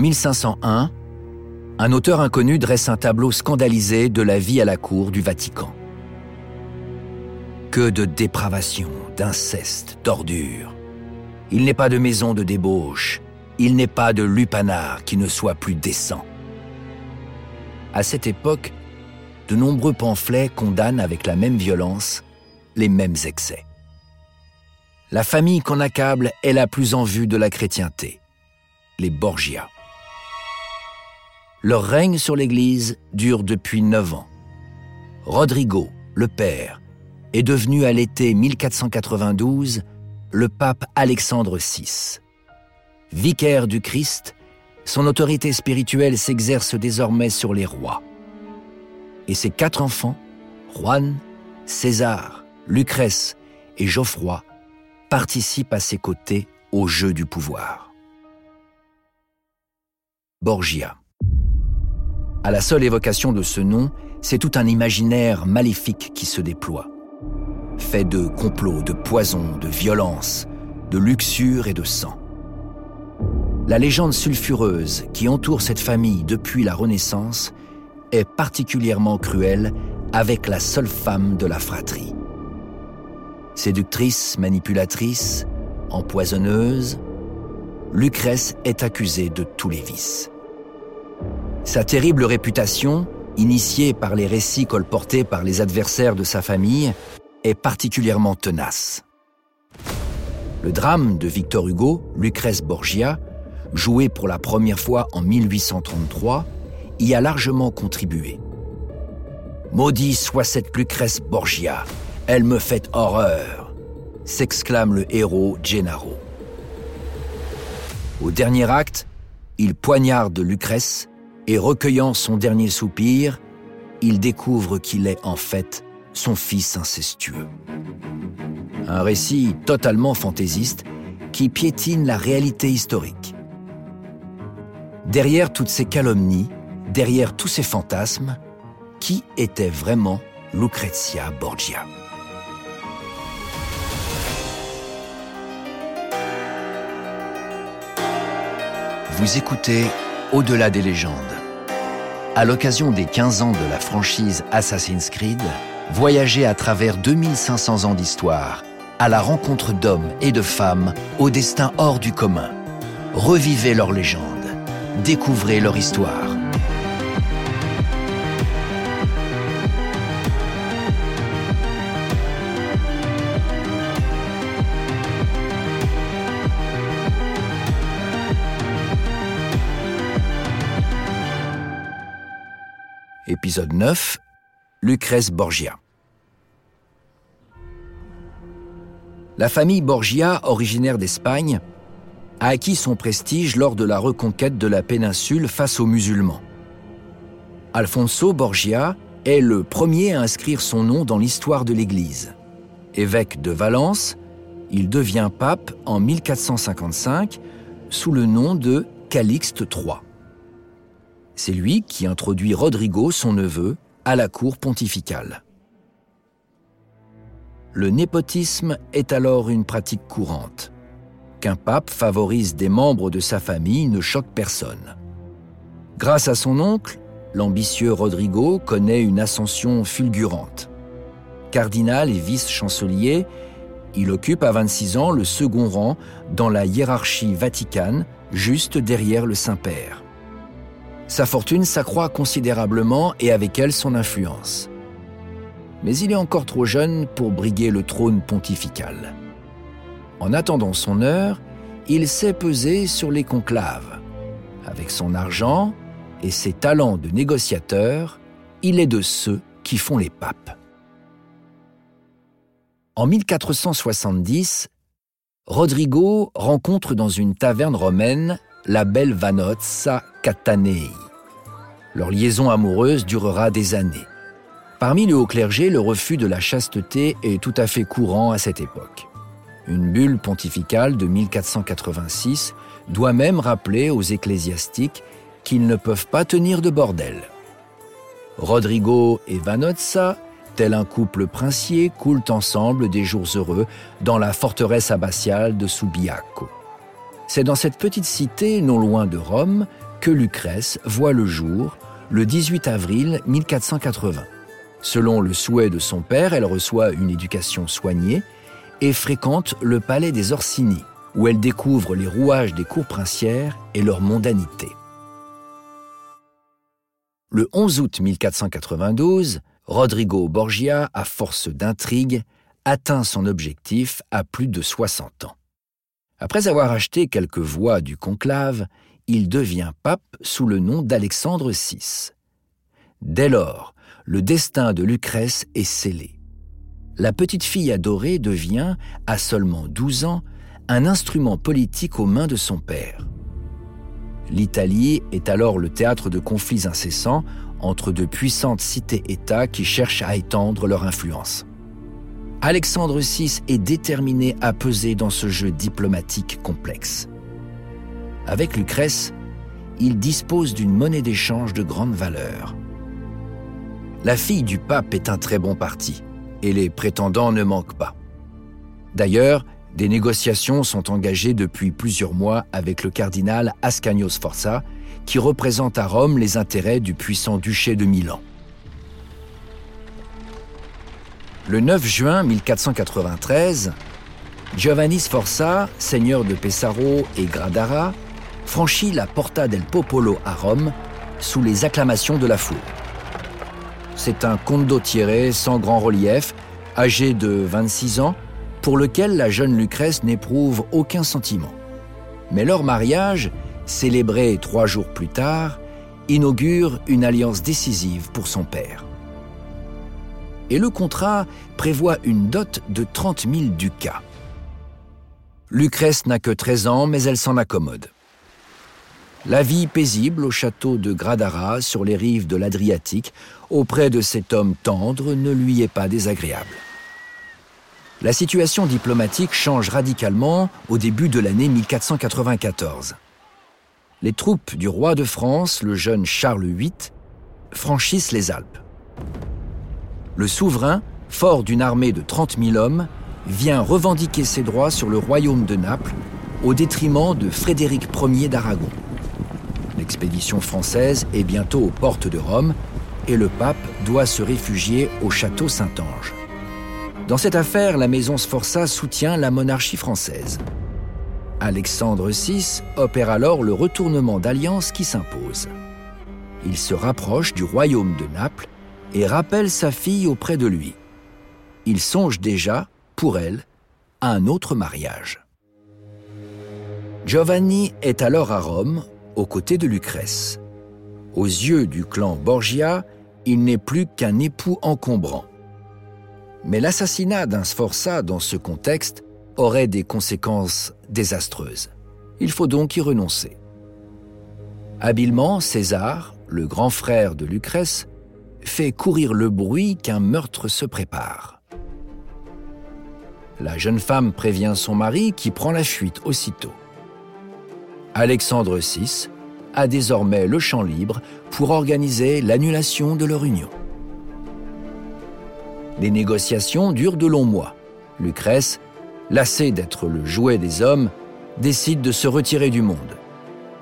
1501, un auteur inconnu dresse un tableau scandalisé de la vie à la cour du Vatican. Que de dépravation, d'inceste, d'ordure. Il n'est pas de maison de débauche, il n'est pas de lupanar qui ne soit plus décent. À cette époque, de nombreux pamphlets condamnent avec la même violence les mêmes excès. La famille qu'on accable est la plus en vue de la chrétienté, les Borgia. Leur règne sur l'Église dure depuis neuf ans. Rodrigo, le père, est devenu à l'été 1492 le pape Alexandre VI. Vicaire du Christ, son autorité spirituelle s'exerce désormais sur les rois. Et ses quatre enfants, Juan, César, Lucrèce et Geoffroy, participent à ses côtés au jeu du pouvoir. Borgia. À la seule évocation de ce nom, c'est tout un imaginaire maléfique qui se déploie. Fait de complots, de poisons, de violence, de luxure et de sang. La légende sulfureuse qui entoure cette famille depuis la Renaissance est particulièrement cruelle avec la seule femme de la fratrie. Séductrice, manipulatrice, empoisonneuse, Lucrèce est accusée de tous les vices. Sa terrible réputation, initiée par les récits colportés par les adversaires de sa famille, est particulièrement tenace. Le drame de Victor Hugo, Lucrèce Borgia, joué pour la première fois en 1833, y a largement contribué. Maudit soit cette Lucrèce Borgia, elle me fait horreur, s'exclame le héros Gennaro. Au dernier acte, il poignarde Lucrèce et recueillant son dernier soupir, il découvre qu'il est en fait son fils incestueux. Un récit totalement fantaisiste qui piétine la réalité historique. Derrière toutes ces calomnies, derrière tous ces fantasmes, qui était vraiment Lucrezia Borgia? Vous écoutez Au-delà des légendes. À l'occasion des 15 ans de la franchise Assassin's Creed, voyagez à travers 2500 ans d'histoire, à la rencontre d'hommes et de femmes au destin hors du commun. Revivez leurs légendes, découvrez leur histoire. Épisode 9 Lucrèce Borgia. La famille Borgia, originaire d'Espagne, a acquis son prestige lors de la reconquête de la péninsule face aux musulmans. Alfonso Borgia est le premier à inscrire son nom dans l'histoire de l'Église. Évêque de Valence, il devient pape en 1455 sous le nom de Calixte III. C'est lui qui introduit Rodrigo, son neveu, à la cour pontificale. Le népotisme est alors une pratique courante. Qu'un pape favorise des membres de sa famille ne choque personne. Grâce à son oncle, l'ambitieux Rodrigo connaît une ascension fulgurante. Cardinal et vice-chancelier, il occupe à 26 ans le second rang dans la hiérarchie vaticane, juste derrière le Saint-Père. Sa fortune s'accroît considérablement et avec elle son influence. Mais il est encore trop jeune pour briguer le trône pontifical. En attendant son heure, il sait peser sur les conclaves. Avec son argent et ses talents de négociateur, il est de ceux qui font les papes. En 1470, Rodrigo rencontre dans une taverne romaine la belle Vanozza Catanei. Leur liaison amoureuse durera des années. Parmi le haut clergé, le refus de la chasteté est tout à fait courant à cette époque. Une bulle pontificale de 1486 doit même rappeler aux ecclésiastiques qu'ils ne peuvent pas tenir de bordel. Rodrigo et Vanozza, tel un couple princier, coulent ensemble des jours heureux dans la forteresse abbatiale de Subiaco. C'est dans cette petite cité, non loin de Rome, que Lucrèce voit le jour le 18 avril 1480. Selon le souhait de son père, elle reçoit une éducation soignée et fréquente le palais des Orsini, où elle découvre les rouages des cours princières et leur mondanité. Le 11 août 1492, Rodrigo Borgia, à force d'intrigue, atteint son objectif à plus de 60 ans. Après avoir acheté quelques voix du conclave, il devient pape sous le nom d'Alexandre VI. Dès lors, le destin de Lucrèce est scellé. La petite fille adorée devient, à seulement 12 ans, un instrument politique aux mains de son père. L'Italie est alors le théâtre de conflits incessants entre de puissantes cités-États qui cherchent à étendre leur influence. Alexandre VI est déterminé à peser dans ce jeu diplomatique complexe. Avec Lucrèce, il dispose d'une monnaie d'échange de grande valeur. La fille du pape est un très bon parti, et les prétendants ne manquent pas. D'ailleurs, des négociations sont engagées depuis plusieurs mois avec le cardinal Ascanios Sforza, qui représente à Rome les intérêts du puissant duché de Milan. Le 9 juin 1493, Giovanni Sforza, seigneur de Pesaro et Gradara, franchit la Porta del Popolo à Rome sous les acclamations de la foule. C'est un condottiere sans grand relief, âgé de 26 ans, pour lequel la jeune Lucrèce n'éprouve aucun sentiment. Mais leur mariage, célébré trois jours plus tard, inaugure une alliance décisive pour son père et le contrat prévoit une dot de 30 000 ducats. Lucrèce n'a que 13 ans, mais elle s'en accommode. La vie paisible au château de Gradara, sur les rives de l'Adriatique, auprès de cet homme tendre, ne lui est pas désagréable. La situation diplomatique change radicalement au début de l'année 1494. Les troupes du roi de France, le jeune Charles VIII, franchissent les Alpes le souverain, fort d'une armée de 30 000 hommes, vient revendiquer ses droits sur le royaume de Naples au détriment de Frédéric Ier d'Aragon. L'expédition française est bientôt aux portes de Rome et le pape doit se réfugier au château Saint-Ange. Dans cette affaire, la maison Sforza soutient la monarchie française. Alexandre VI opère alors le retournement d'alliance qui s'impose. Il se rapproche du royaume de Naples et rappelle sa fille auprès de lui. Il songe déjà, pour elle, à un autre mariage. Giovanni est alors à Rome, aux côtés de Lucrèce. Aux yeux du clan Borgia, il n'est plus qu'un époux encombrant. Mais l'assassinat d'un Sforza dans ce contexte aurait des conséquences désastreuses. Il faut donc y renoncer. Habilement, César, le grand frère de Lucrèce, fait courir le bruit qu'un meurtre se prépare. La jeune femme prévient son mari qui prend la fuite aussitôt. Alexandre VI a désormais le champ libre pour organiser l'annulation de leur union. Les négociations durent de longs mois. Lucrèce, lassée d'être le jouet des hommes, décide de se retirer du monde.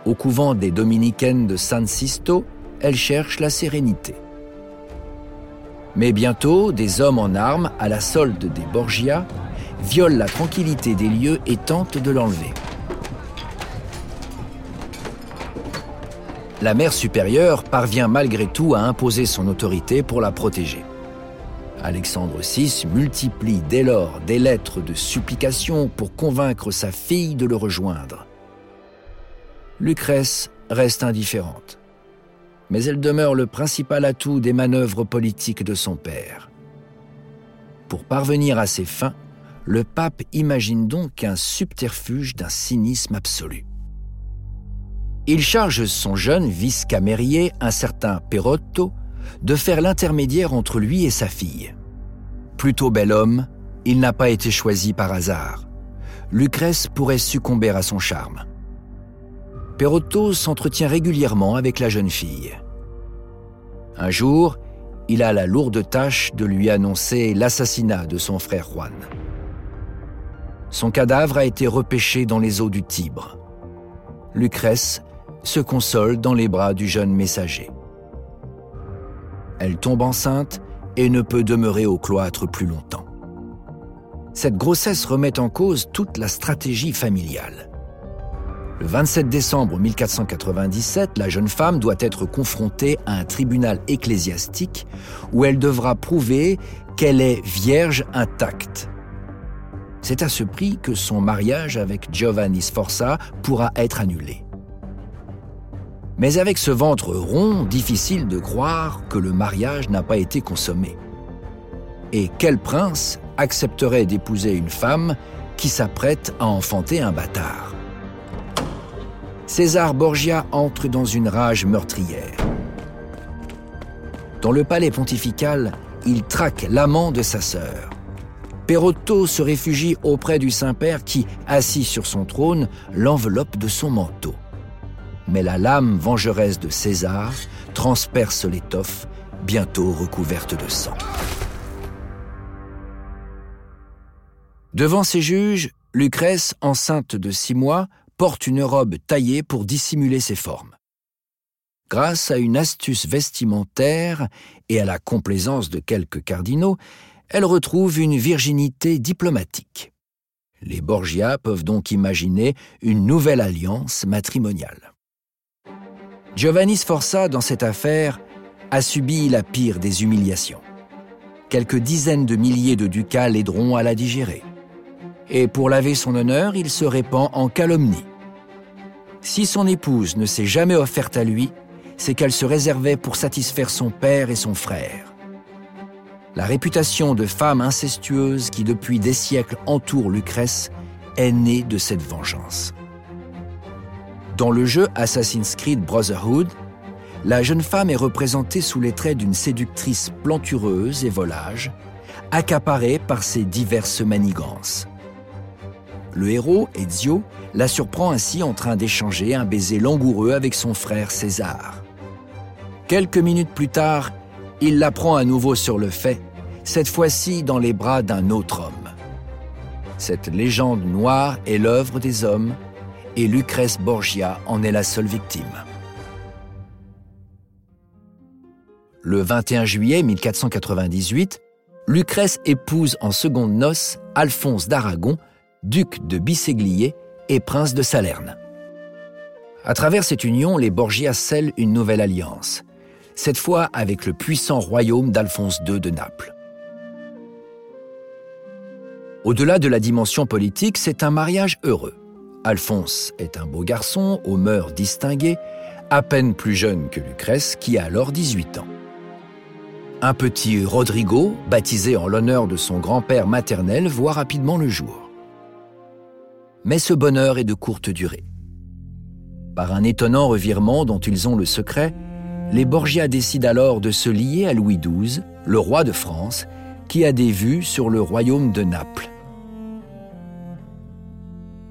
Au couvent des dominicaines de San Sisto, elle cherche la sérénité. Mais bientôt, des hommes en armes, à la solde des Borgia, violent la tranquillité des lieux et tentent de l'enlever. La mère supérieure parvient malgré tout à imposer son autorité pour la protéger. Alexandre VI multiplie dès lors des lettres de supplication pour convaincre sa fille de le rejoindre. Lucrèce reste indifférente mais elle demeure le principal atout des manœuvres politiques de son père. Pour parvenir à ses fins, le pape imagine donc un subterfuge d'un cynisme absolu. Il charge son jeune vice-camérier, un certain Perotto, de faire l'intermédiaire entre lui et sa fille. Plutôt bel homme, il n'a pas été choisi par hasard. Lucrèce pourrait succomber à son charme. Perotto s'entretient régulièrement avec la jeune fille. Un jour, il a la lourde tâche de lui annoncer l'assassinat de son frère Juan. Son cadavre a été repêché dans les eaux du Tibre. Lucrèce se console dans les bras du jeune messager. Elle tombe enceinte et ne peut demeurer au cloître plus longtemps. Cette grossesse remet en cause toute la stratégie familiale. Le 27 décembre 1497, la jeune femme doit être confrontée à un tribunal ecclésiastique où elle devra prouver qu'elle est vierge intacte. C'est à ce prix que son mariage avec Giovanni Sforza pourra être annulé. Mais avec ce ventre rond, difficile de croire que le mariage n'a pas été consommé. Et quel prince accepterait d'épouser une femme qui s'apprête à enfanter un bâtard? César Borgia entre dans une rage meurtrière. Dans le palais pontifical, il traque l'amant de sa sœur. Perotto se réfugie auprès du Saint-Père qui, assis sur son trône, l'enveloppe de son manteau mais la lame vengeresse de César transperce l'étoffe, bientôt recouverte de sang. Devant ses juges, Lucrèce, enceinte de six mois, porte une robe taillée pour dissimuler ses formes. Grâce à une astuce vestimentaire et à la complaisance de quelques cardinaux, elle retrouve une virginité diplomatique. Les Borgia peuvent donc imaginer une nouvelle alliance matrimoniale. Giovanni Sforza, dans cette affaire, a subi la pire des humiliations. Quelques dizaines de milliers de ducats l'aideront à la digérer. Et pour laver son honneur, il se répand en calomnie. Si son épouse ne s'est jamais offerte à lui, c'est qu'elle se réservait pour satisfaire son père et son frère. La réputation de femme incestueuse qui depuis des siècles entoure Lucrèce est née de cette vengeance. Dans le jeu Assassin's Creed Brotherhood, la jeune femme est représentée sous les traits d'une séductrice plantureuse et volage, accaparée par ses diverses manigances. Le héros, Ezio, la surprend ainsi en train d'échanger un baiser langoureux avec son frère César. Quelques minutes plus tard, il la prend à nouveau sur le fait, cette fois-ci dans les bras d'un autre homme. Cette légende noire est l'œuvre des hommes et Lucrèce Borgia en est la seule victime. Le 21 juillet 1498, Lucrèce épouse en seconde noces Alphonse d'Aragon, duc de Bisséglier et prince de Salerne. À travers cette union, les Borgia scellent une nouvelle alliance, cette fois avec le puissant royaume d'Alphonse II de Naples. Au-delà de la dimension politique, c'est un mariage heureux. Alphonse est un beau garçon, aux mœurs distinguées, à peine plus jeune que Lucrèce, qui a alors 18 ans. Un petit Rodrigo, baptisé en l'honneur de son grand-père maternel, voit rapidement le jour. Mais ce bonheur est de courte durée. Par un étonnant revirement dont ils ont le secret, les Borgia décident alors de se lier à Louis XII, le roi de France, qui a des vues sur le royaume de Naples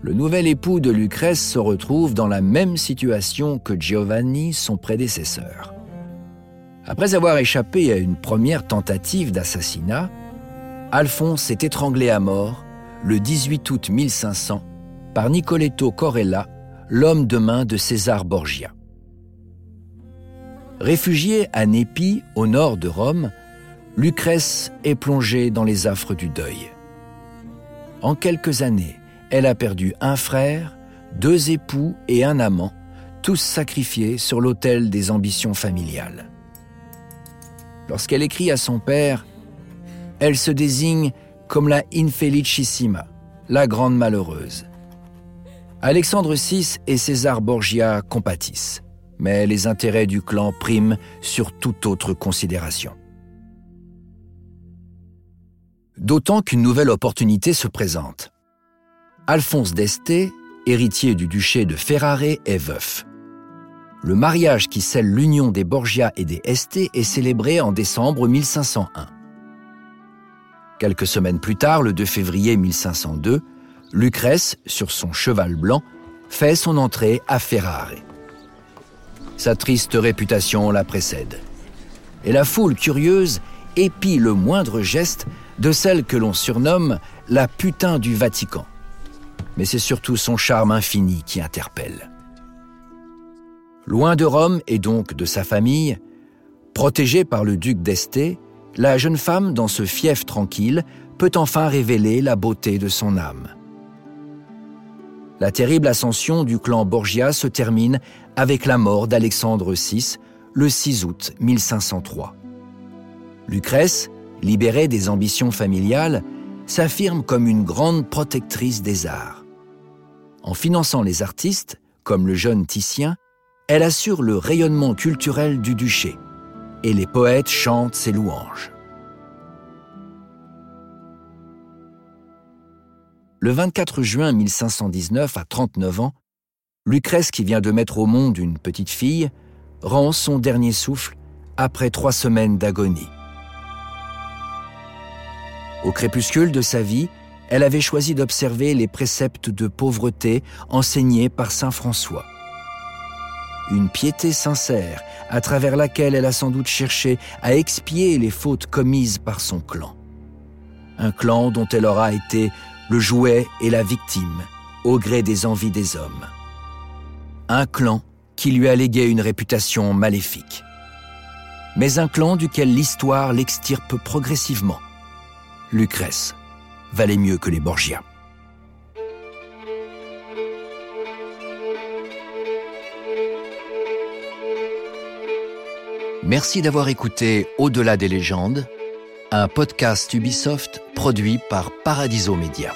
le nouvel époux de Lucrèce se retrouve dans la même situation que Giovanni, son prédécesseur. Après avoir échappé à une première tentative d'assassinat, Alphonse est étranglé à mort le 18 août 1500 par Nicoletto Corella, l'homme de main de César Borgia. Réfugié à Népi, au nord de Rome, Lucrèce est plongée dans les affres du deuil. En quelques années, elle a perdu un frère, deux époux et un amant, tous sacrifiés sur l'autel des ambitions familiales. Lorsqu'elle écrit à son père, elle se désigne comme la infelicissima, la grande malheureuse. Alexandre VI et César Borgia compatissent, mais les intérêts du clan priment sur toute autre considération. D'autant qu'une nouvelle opportunité se présente. Alphonse d'Este, héritier du duché de Ferrare, est veuf. Le mariage qui scelle l'union des Borgia et des Este est célébré en décembre 1501. Quelques semaines plus tard, le 2 février 1502, Lucrèce, sur son cheval blanc, fait son entrée à Ferrare. Sa triste réputation la précède. Et la foule curieuse épie le moindre geste de celle que l'on surnomme la putain du Vatican. Mais c'est surtout son charme infini qui interpelle. Loin de Rome et donc de sa famille, protégée par le duc d'Este, la jeune femme, dans ce fief tranquille, peut enfin révéler la beauté de son âme. La terrible ascension du clan Borgia se termine avec la mort d'Alexandre VI le 6 août 1503. Lucrèce, libérée des ambitions familiales, s'affirme comme une grande protectrice des arts. En finançant les artistes, comme le jeune Titien, elle assure le rayonnement culturel du duché et les poètes chantent ses louanges. Le 24 juin 1519, à 39 ans, Lucrèce, qui vient de mettre au monde une petite fille, rend son dernier souffle après trois semaines d'agonie. Au crépuscule de sa vie, elle avait choisi d'observer les préceptes de pauvreté enseignés par Saint François. Une piété sincère à travers laquelle elle a sans doute cherché à expier les fautes commises par son clan. Un clan dont elle aura été le jouet et la victime, au gré des envies des hommes. Un clan qui lui a légué une réputation maléfique. Mais un clan duquel l'histoire l'extirpe progressivement. Lucrèce valait mieux que les Borgia. Merci d'avoir écouté Au-delà des légendes, un podcast Ubisoft produit par Paradiso Media.